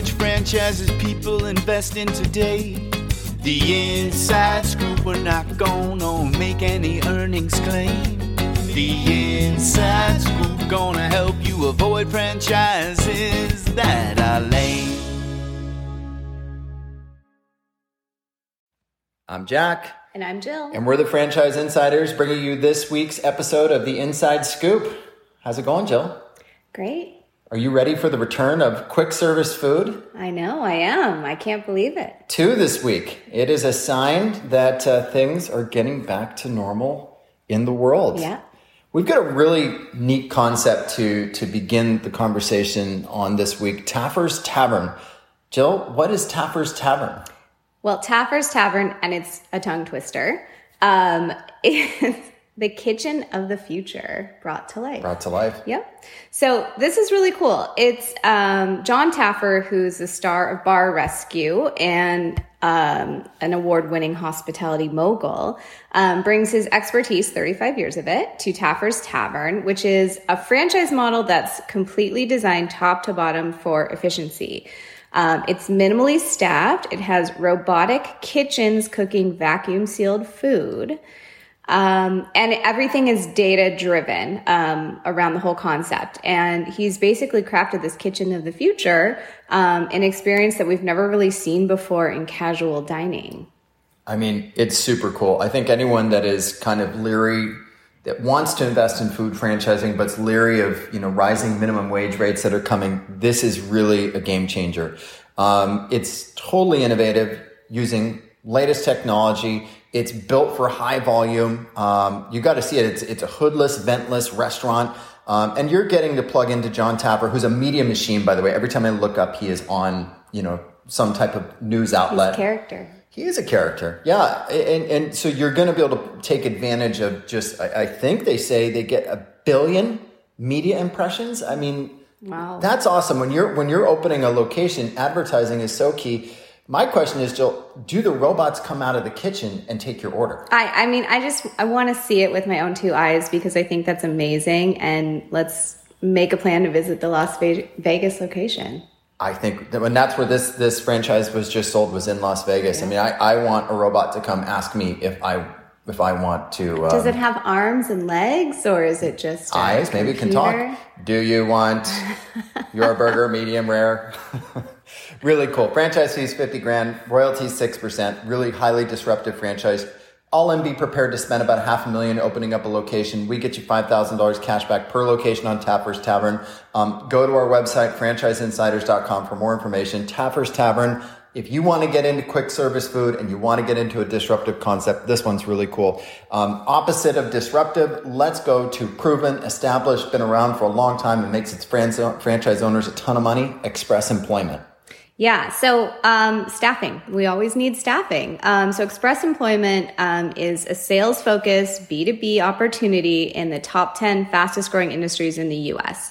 which franchises people invest in today. The inside scoop, we're not gonna make any earnings claim. The inside scoop gonna help you avoid franchises that are lame. I'm Jack. And I'm Jill. And we're the Franchise Insiders bringing you this week's episode of The Inside Scoop. How's it going, Jill? Great. Are you ready for the return of quick service food? I know, I am. I can't believe it. Two this week. It is a sign that uh, things are getting back to normal in the world. Yeah. We've got a really neat concept to, to begin the conversation on this week Taffer's Tavern. Jill, what is Taffer's Tavern? Well, Taffer's Tavern, and it's a tongue twister, um, the kitchen of the future brought to life. Brought to life. Yep. So this is really cool. It's um, Jon Taffer, who's the star of Bar Rescue and um, an award-winning hospitality mogul, um, brings his expertise, 35 years of it, to Taffer's Tavern, which is a franchise model that's completely designed top to bottom for efficiency. Um, it's minimally staffed. It has robotic kitchens cooking vacuum sealed food. Um, and everything is data driven um, around the whole concept. And he's basically crafted this kitchen of the future, um, an experience that we've never really seen before in casual dining. I mean, it's super cool. I think anyone that is kind of leery that wants to invest in food franchising but's leery of you know rising minimum wage rates that are coming this is really a game changer um, it's totally innovative using latest technology it's built for high volume um, you got to see it it's, it's a hoodless ventless restaurant um, and you're getting to plug into Jon Taffer, who's a media machine by the way every time i look up he is on you know some type of news outlet character he is a character, yeah, and and so you're going to be able to take advantage of just. I, I, think they say they get a billion media impressions. I mean, wow, that's awesome. When you're when you're opening a location, advertising is so key. My question is, Jill, do the robots come out of the kitchen and take your order? I I mean, I just I want to see it with my own two eyes because I think that's amazing, and let's make a plan to visit the Las Vegas location. I think that when that's where this this franchise was just sold was in Las Vegas. Yeah. I mean, I, I want a robot to come ask me if I if I want to. Um, Does it have arms and legs, or is it just eyes? Maybe it can talk. Do you want your burger medium rare? really cool. Franchise fees fifty grand, royalties six percent. Really highly disruptive franchise all in be prepared to spend about half a million opening up a location. We get you $5,000 cash back per location on Taffer's Tavern. Um, go to our website, franchiseinsiders.com for more information. Taffer's Tavern. If you want to get into quick service food and you want to get into a disruptive concept, this one's really cool. Um, opposite of disruptive, let's go to proven, established, been around for a long time and makes its franchise owners a ton of money, Express Employment. Yeah. So um, staffing, we always need staffing. Um, so Express Employment um, is a sales focused B2B opportunity in the top 10 fastest growing industries in the US.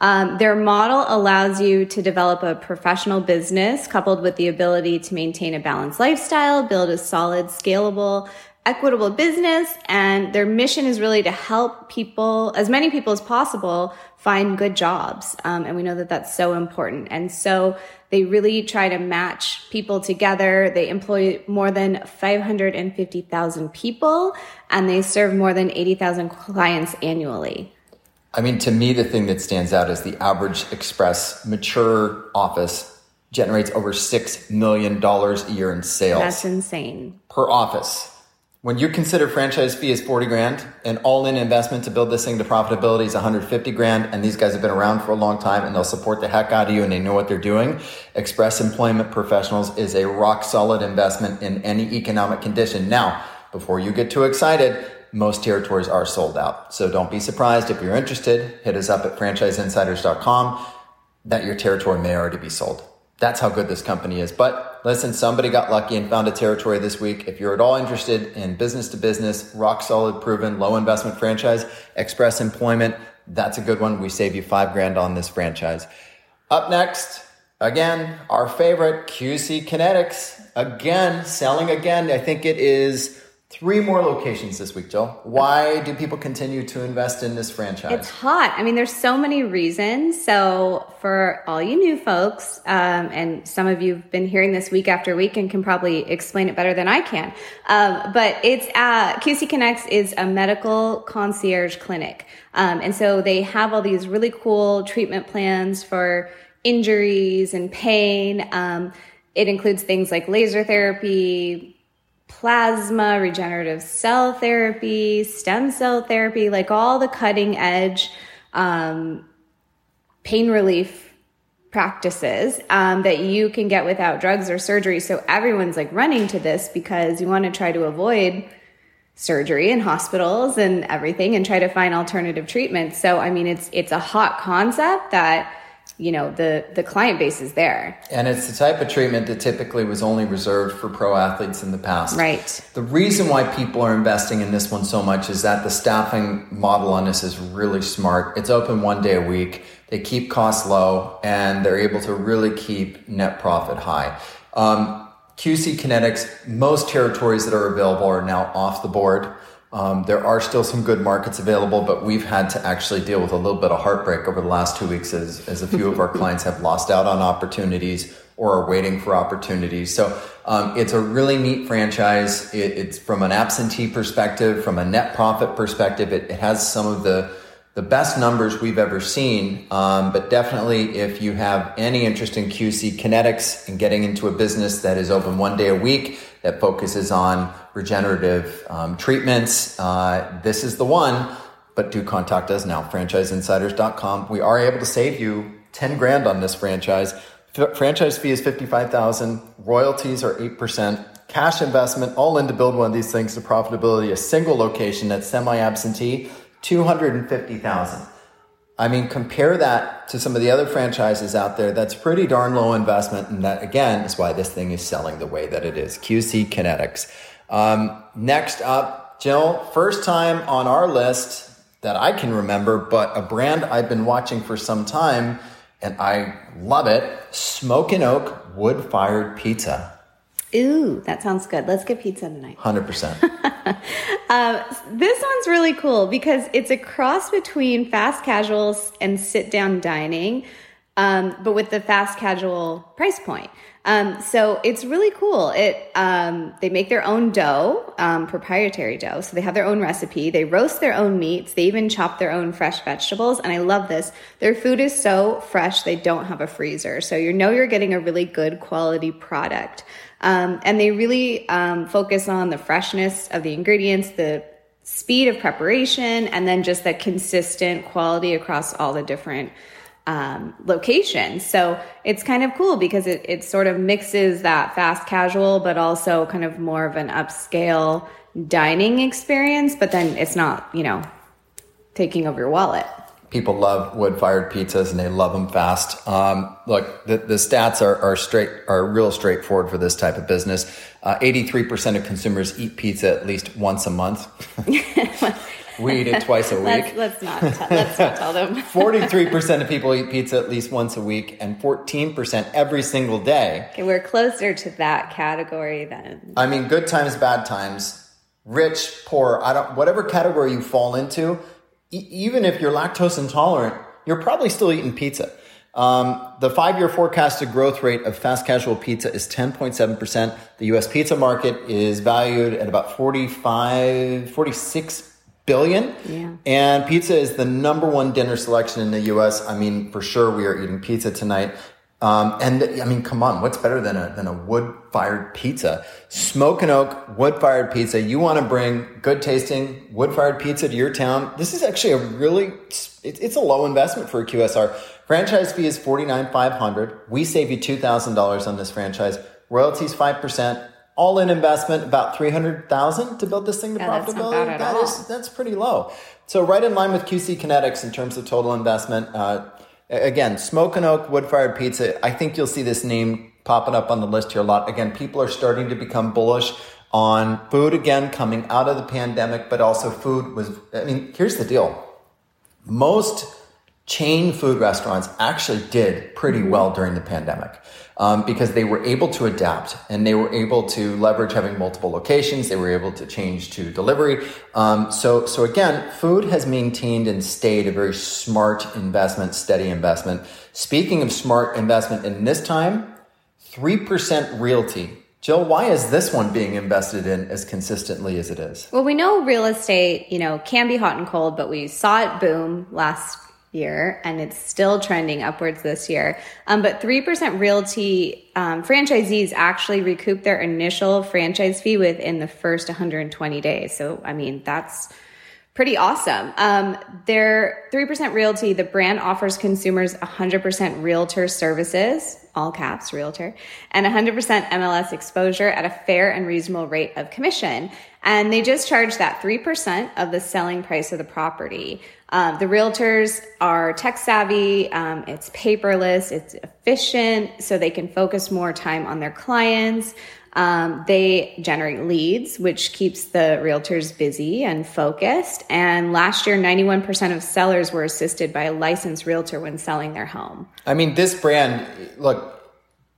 Um, their model allows you to develop a professional business coupled with the ability to maintain a balanced lifestyle, build a solid, scalable, equitable business. And their mission is really to help people, as many people as possible, find good jobs. Um, and we know that that's so important. And so they really try to match people together. They employ more than 550,000 people and they serve more than 80,000 clients annually. I mean, to me, the thing that stands out is the average Express mature office generates over $6 million a year in sales. That's insane. Per office. When you consider franchise fee is 40 grand and all in investment to build this thing to profitability is 150 grand and these guys have been around for a long time and they'll support the heck out of you and they know what they're doing. Express Employment Professionals is a rock solid investment in any economic condition. Now, before you get too excited, most territories are sold out. So don't be surprised if you're interested, hit us up at franchiseinsiders.com that your territory may already be sold. That's how good this company is. But listen, somebody got lucky and found a territory this week. If you're at all interested in business to business, rock solid, proven, low investment franchise, Express Employment, that's a good one. We save you five grand on this franchise. Up next, again, our favorite QC Kinetix. Again, selling again. I think it is Three more locations this week, Jill. Why do people continue to invest in this franchise? It's hot. I mean, there's so many reasons. So, for all you new folks, um, and some of you have been hearing this week after week and can probably explain it better than I can. Um, but it's uh, QC Kinetix is a medical concierge clinic, um, and so they have all these really cool treatment plans for injuries and pain. Um, it includes things like laser therapy, plasma, regenerative cell therapy, stem cell therapy, like all the cutting edge um, pain relief practices um, that you can get without drugs or surgery. So everyone's like running to this because you want to try to avoid surgery and hospitals and everything and try to find alternative treatments. So I mean it's it's a hot concept that you know the the client base is there. And it's the type of treatment that typically was only reserved for pro athletes in the past. Right. The reason why people are investing in this one so much is that the staffing model on this is really smart. It's open one day a week. They keep costs low and they're able to really keep net profit high. Um, qc kinetix most territories that are available are now off the board um, there are still some good markets available, but we've had to actually deal with a little bit of heartbreak over the last two weeks as, as a few of our clients have lost out on opportunities or are waiting for opportunities. So um, it's a really neat franchise. It, it's from an absentee perspective, from a net profit perspective, it, it has some of the the best numbers we've ever seen. Um, but definitely, if you have any interest in QC Kinetix and getting into a business that is open one day a week that focuses on regenerative um, treatments, uh, this is the one. But do contact us now, franchiseinsiders.com. We are able to save you 10 grand on this franchise. F- franchise fee is 55,000. Royalties are 8%. Cash investment, all in to build one of these things to profitability, a single location that's semi-absentee 250,000. I mean, compare that to some of the other franchises out there. That's pretty darn low investment. And that, again, is why this thing is selling the way that it is. QC Kinetix. Um, next up, Jill, first time on our list that I can remember, but a brand I've been watching for some time and I love it Smokin' Oak Wood Fired Pizza. Ooh, that sounds good. Let's get pizza tonight. 100%. Um, this one's really cool because it's a cross between fast casuals and sit down dining, um, but with the fast casual price point. Um, so it's really cool. It um, they make their own dough, um, proprietary dough. So they have their own recipe. They roast their own meats. They even chop their own fresh vegetables. And I love this. Their food is so fresh. They don't have a freezer, so you know you're getting a really good quality product. Um, and they really um, focus on the freshness of the ingredients, the speed of preparation, and then just the consistent quality across all the different um, locations. So it's kind of cool because it, it sort of mixes that fast casual, but also kind of more of an upscale dining experience. But then it's not, you know, taking over your wallet people love wood fired pizzas and they love them fast. Um, look, the, the stats are, are straight, are real straightforward for this type of business. Uh, 83% of consumers eat pizza at least once a month. we eat it twice a week. Let's, let's not, t- let's not tell them. 43% of people eat pizza at least once a week and 14% every single day. Okay, we're closer to that category then. I mean, good times, bad times, rich, poor, I don't, whatever category you fall into, even if you're lactose intolerant, you're probably still eating pizza. Um, the five year forecasted growth rate of fast casual pizza is 10.7%. The US pizza market is valued at about 45, 46 billion. Yeah. And pizza is the number one dinner selection in the US. I mean, for sure, we are eating pizza tonight. Um, and I mean, come on, what's better than a, than a wood fired pizza? Smokin' Oak wood fired pizza. You want to bring good tasting wood fired pizza to your town. This is actually a really, it's a low investment for a QSR. Franchise fee is forty nine five hundred. We save you $2,000 on this franchise. Royalties 5%. All in investment about 300,000 to build this thing to yeah, profitability. That's, that is, that's pretty low. So right in line with QC Kinetix in terms of total investment. Uh, Again, Smokin' Oak wood fired pizza. I think you'll see this name popping up on the list here a lot. Again, people are starting to become bullish on food again coming out of the pandemic, but also food was, I mean, here's the deal. Most chain food restaurants actually did pretty well during the pandemic um, because they were able to adapt and they were able to leverage having multiple locations. They were able to change to delivery. Um, so, so again, food has maintained and stayed a very smart investment, steady investment. Speaking of smart investment in this time, 3% realty. Jill, why is this one being invested in as consistently as it is? Well, we know real estate, you know, can be hot and cold, but we saw it boom last year and it's still trending upwards this year. Um, but 3% realty um, franchisees actually recoup their initial franchise fee within the first 120 days. So, I mean, that's pretty awesome. Um, they're 3% realty, the brand offers consumers 100% realtor services, all caps, realtor, and 100% MLS exposure at a fair and reasonable rate of commission. And they just charge that 3% of the selling price of the property. Um, the realtors are tech savvy, um, it's paperless, it's efficient, so they can focus more time on their clients. Um, they generate leads, which keeps the realtors busy and focused. And last year, 91% of sellers were assisted by a licensed realtor when selling their home. I mean, this brand, look,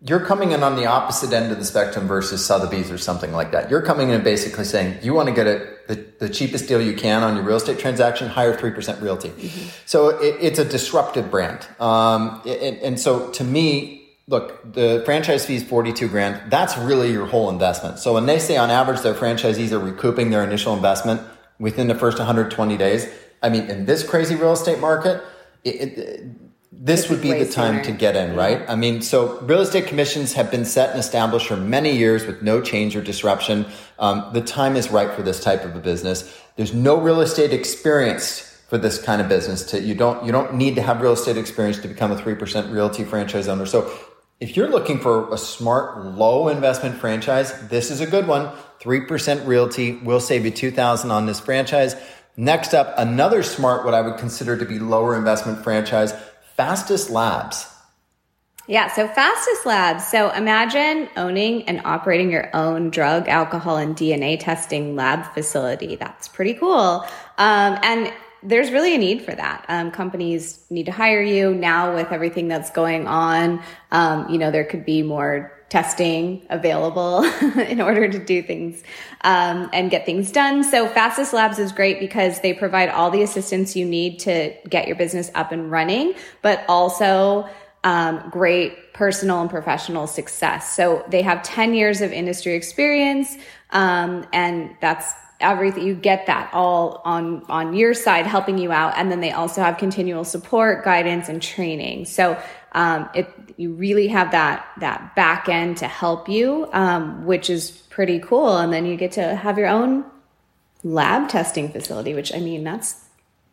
you're coming in on the opposite end of the spectrum versus Sotheby's or something like that. You're coming in and basically saying you want to get it the, the cheapest deal you can on your real estate transaction, hire 3% realty. Mm-hmm. So it, it's a disruptive brand. Um, and, and so to me, look, the franchise fee is 42 grand. That's really your whole investment. So when they say on average their franchisees are recouping their initial investment within the first 120 days, I mean, in this crazy real estate market, it, it, this would be the time sooner. to get in, right? I mean, so real estate commissions have been set and established for many years with no change or disruption. Um, the time is right for this type of a business. There's no real estate experience for this kind of business. To you don't you don't need to have real estate experience to become a three percent realty franchise owner. So if you're looking for a smart, low investment franchise, this is a good one. 3% realty will save you 2000 on this franchise. Next up, another smart, what I would consider to be lower investment franchise, Fastest Labs. Yeah, so Fastest Labs. So imagine owning and operating your own drug, alcohol, and DNA testing lab facility. That's pretty cool. Um, and there's really a need for that. Um, companies need to hire you now with everything that's going on. Um, you know, there could be more testing available in order to do things um, and get things done. So Fastest Labs is great because they provide all the assistance you need to get your business up and running, but also um, great personal and professional success. So they have 10 years of industry experience, um, and that's everything you get that all on on your side helping you out. And then they also have continual support guidance and training. So um, it you really have that that back end to help you um, which is pretty cool. And then you get to have your own lab testing facility which i mean that's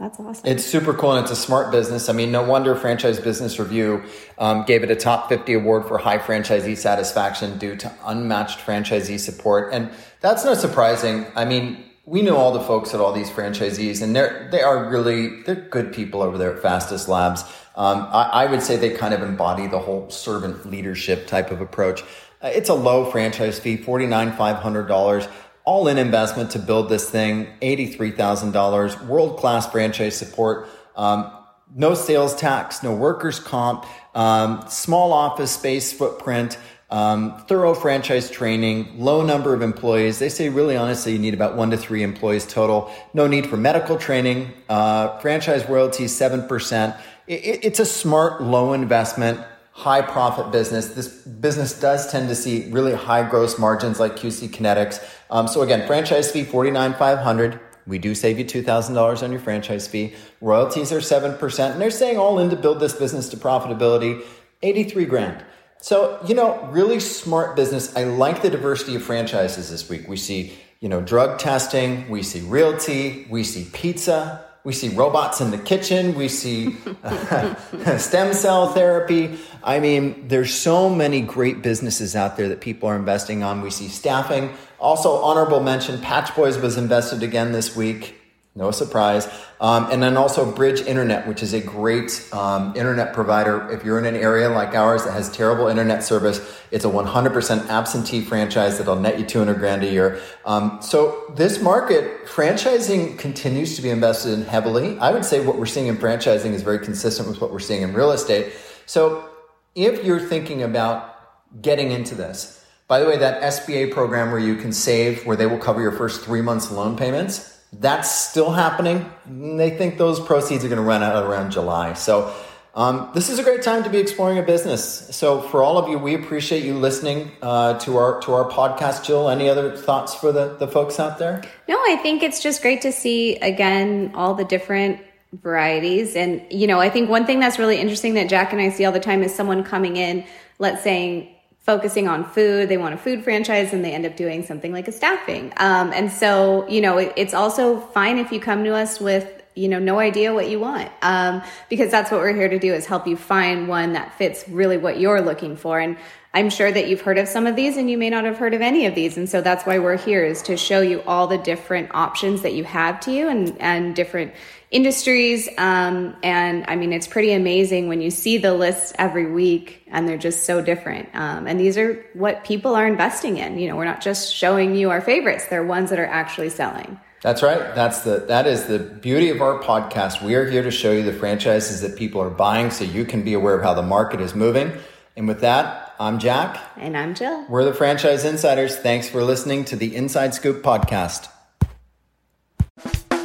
that's awesome. It's super cool and it's a smart business. I mean, no wonder Franchise Business Review um, gave it a top 50 award for high franchisee satisfaction due to unmatched franchisee support. And that's not surprising. I mean, we know all the folks at all these franchisees and they're, they are really, they're good people over there at Fastest Labs. Um, I, I, would say they kind of embody the whole servant leadership type of approach. Uh, it's a low franchise fee, $49,500 all in investment to build this thing, $83,000, world class franchise support, um, no sales tax, no workers' comp, um, small office space footprint. Um, thorough franchise training, low number of employees. They say really honestly, you need about one to three employees total. No need for medical training. Uh, franchise royalty 7%. It, it's a smart, low investment high profit business. This business does tend to see really high gross margins like QC Kinetix. Um, so again, franchise fee forty nine five hundred. We do save you two thousand dollars on your franchise fee. Royalties are seven percent, and they're saying all in to build this business to profitability, eighty three grand. So you know, really smart business. I like the diversity of franchises this week. We see you know drug testing, we see realty, we see pizza, we see robots in the kitchen. We see uh, stem cell therapy. I mean, there's so many great businesses out there that people are investing on. We see staffing. Also, honorable mention, Patch Boys was invested again this week. No surprise. Um, and then also Bridge Internet, which is a great um, internet provider. If you're in an area like ours that has terrible internet service, it's a 100% absentee franchise that'll net you 200 grand a year. Um, so this market, franchising continues to be invested in heavily. I would say what we're seeing in franchising is very consistent with what we're seeing in real estate. So if you're thinking about getting into this, by the way, that SBA program where you can save, where they will cover your first three months loan payments, that's still happening. They think those proceeds are going to run out around July. So um, this is a great time to be exploring a business. So for all of you, we appreciate you listening uh, to our to our podcast. Jill, any other thoughts for the the folks out there? No, I think it's just great to see again all the different varieties and you know i think one thing that's really interesting that jack and i see all the time is someone coming in let's say focusing on food. They want a food franchise and they end up doing something like a staffing. Um, and so, you know, it, it's also fine if you come to us with you know no idea what you want um, because that's what we're here to do is help you find one that fits really what you're looking for and i'm sure that you've heard of some of these and you may not have heard of any of these and so that's why we're here is to show you all the different options that you have to you and and different industries. Um, and I mean, it's pretty amazing when you see the lists every week and they're just so different. Um, and these are what people are investing in. You know, we're not just showing you our favorites, they're ones that are actually selling. That's right. That's the that is the beauty of our podcast. We are here to show you the franchises that people are buying so you can be aware of how the market is moving. And with that, I'm Jack. And I'm Jill. We're the franchise insiders. Thanks for listening to the Inside Scoop podcast.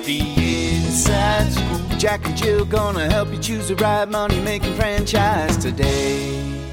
The Jack and Jill gonna help you choose the right money making franchise today.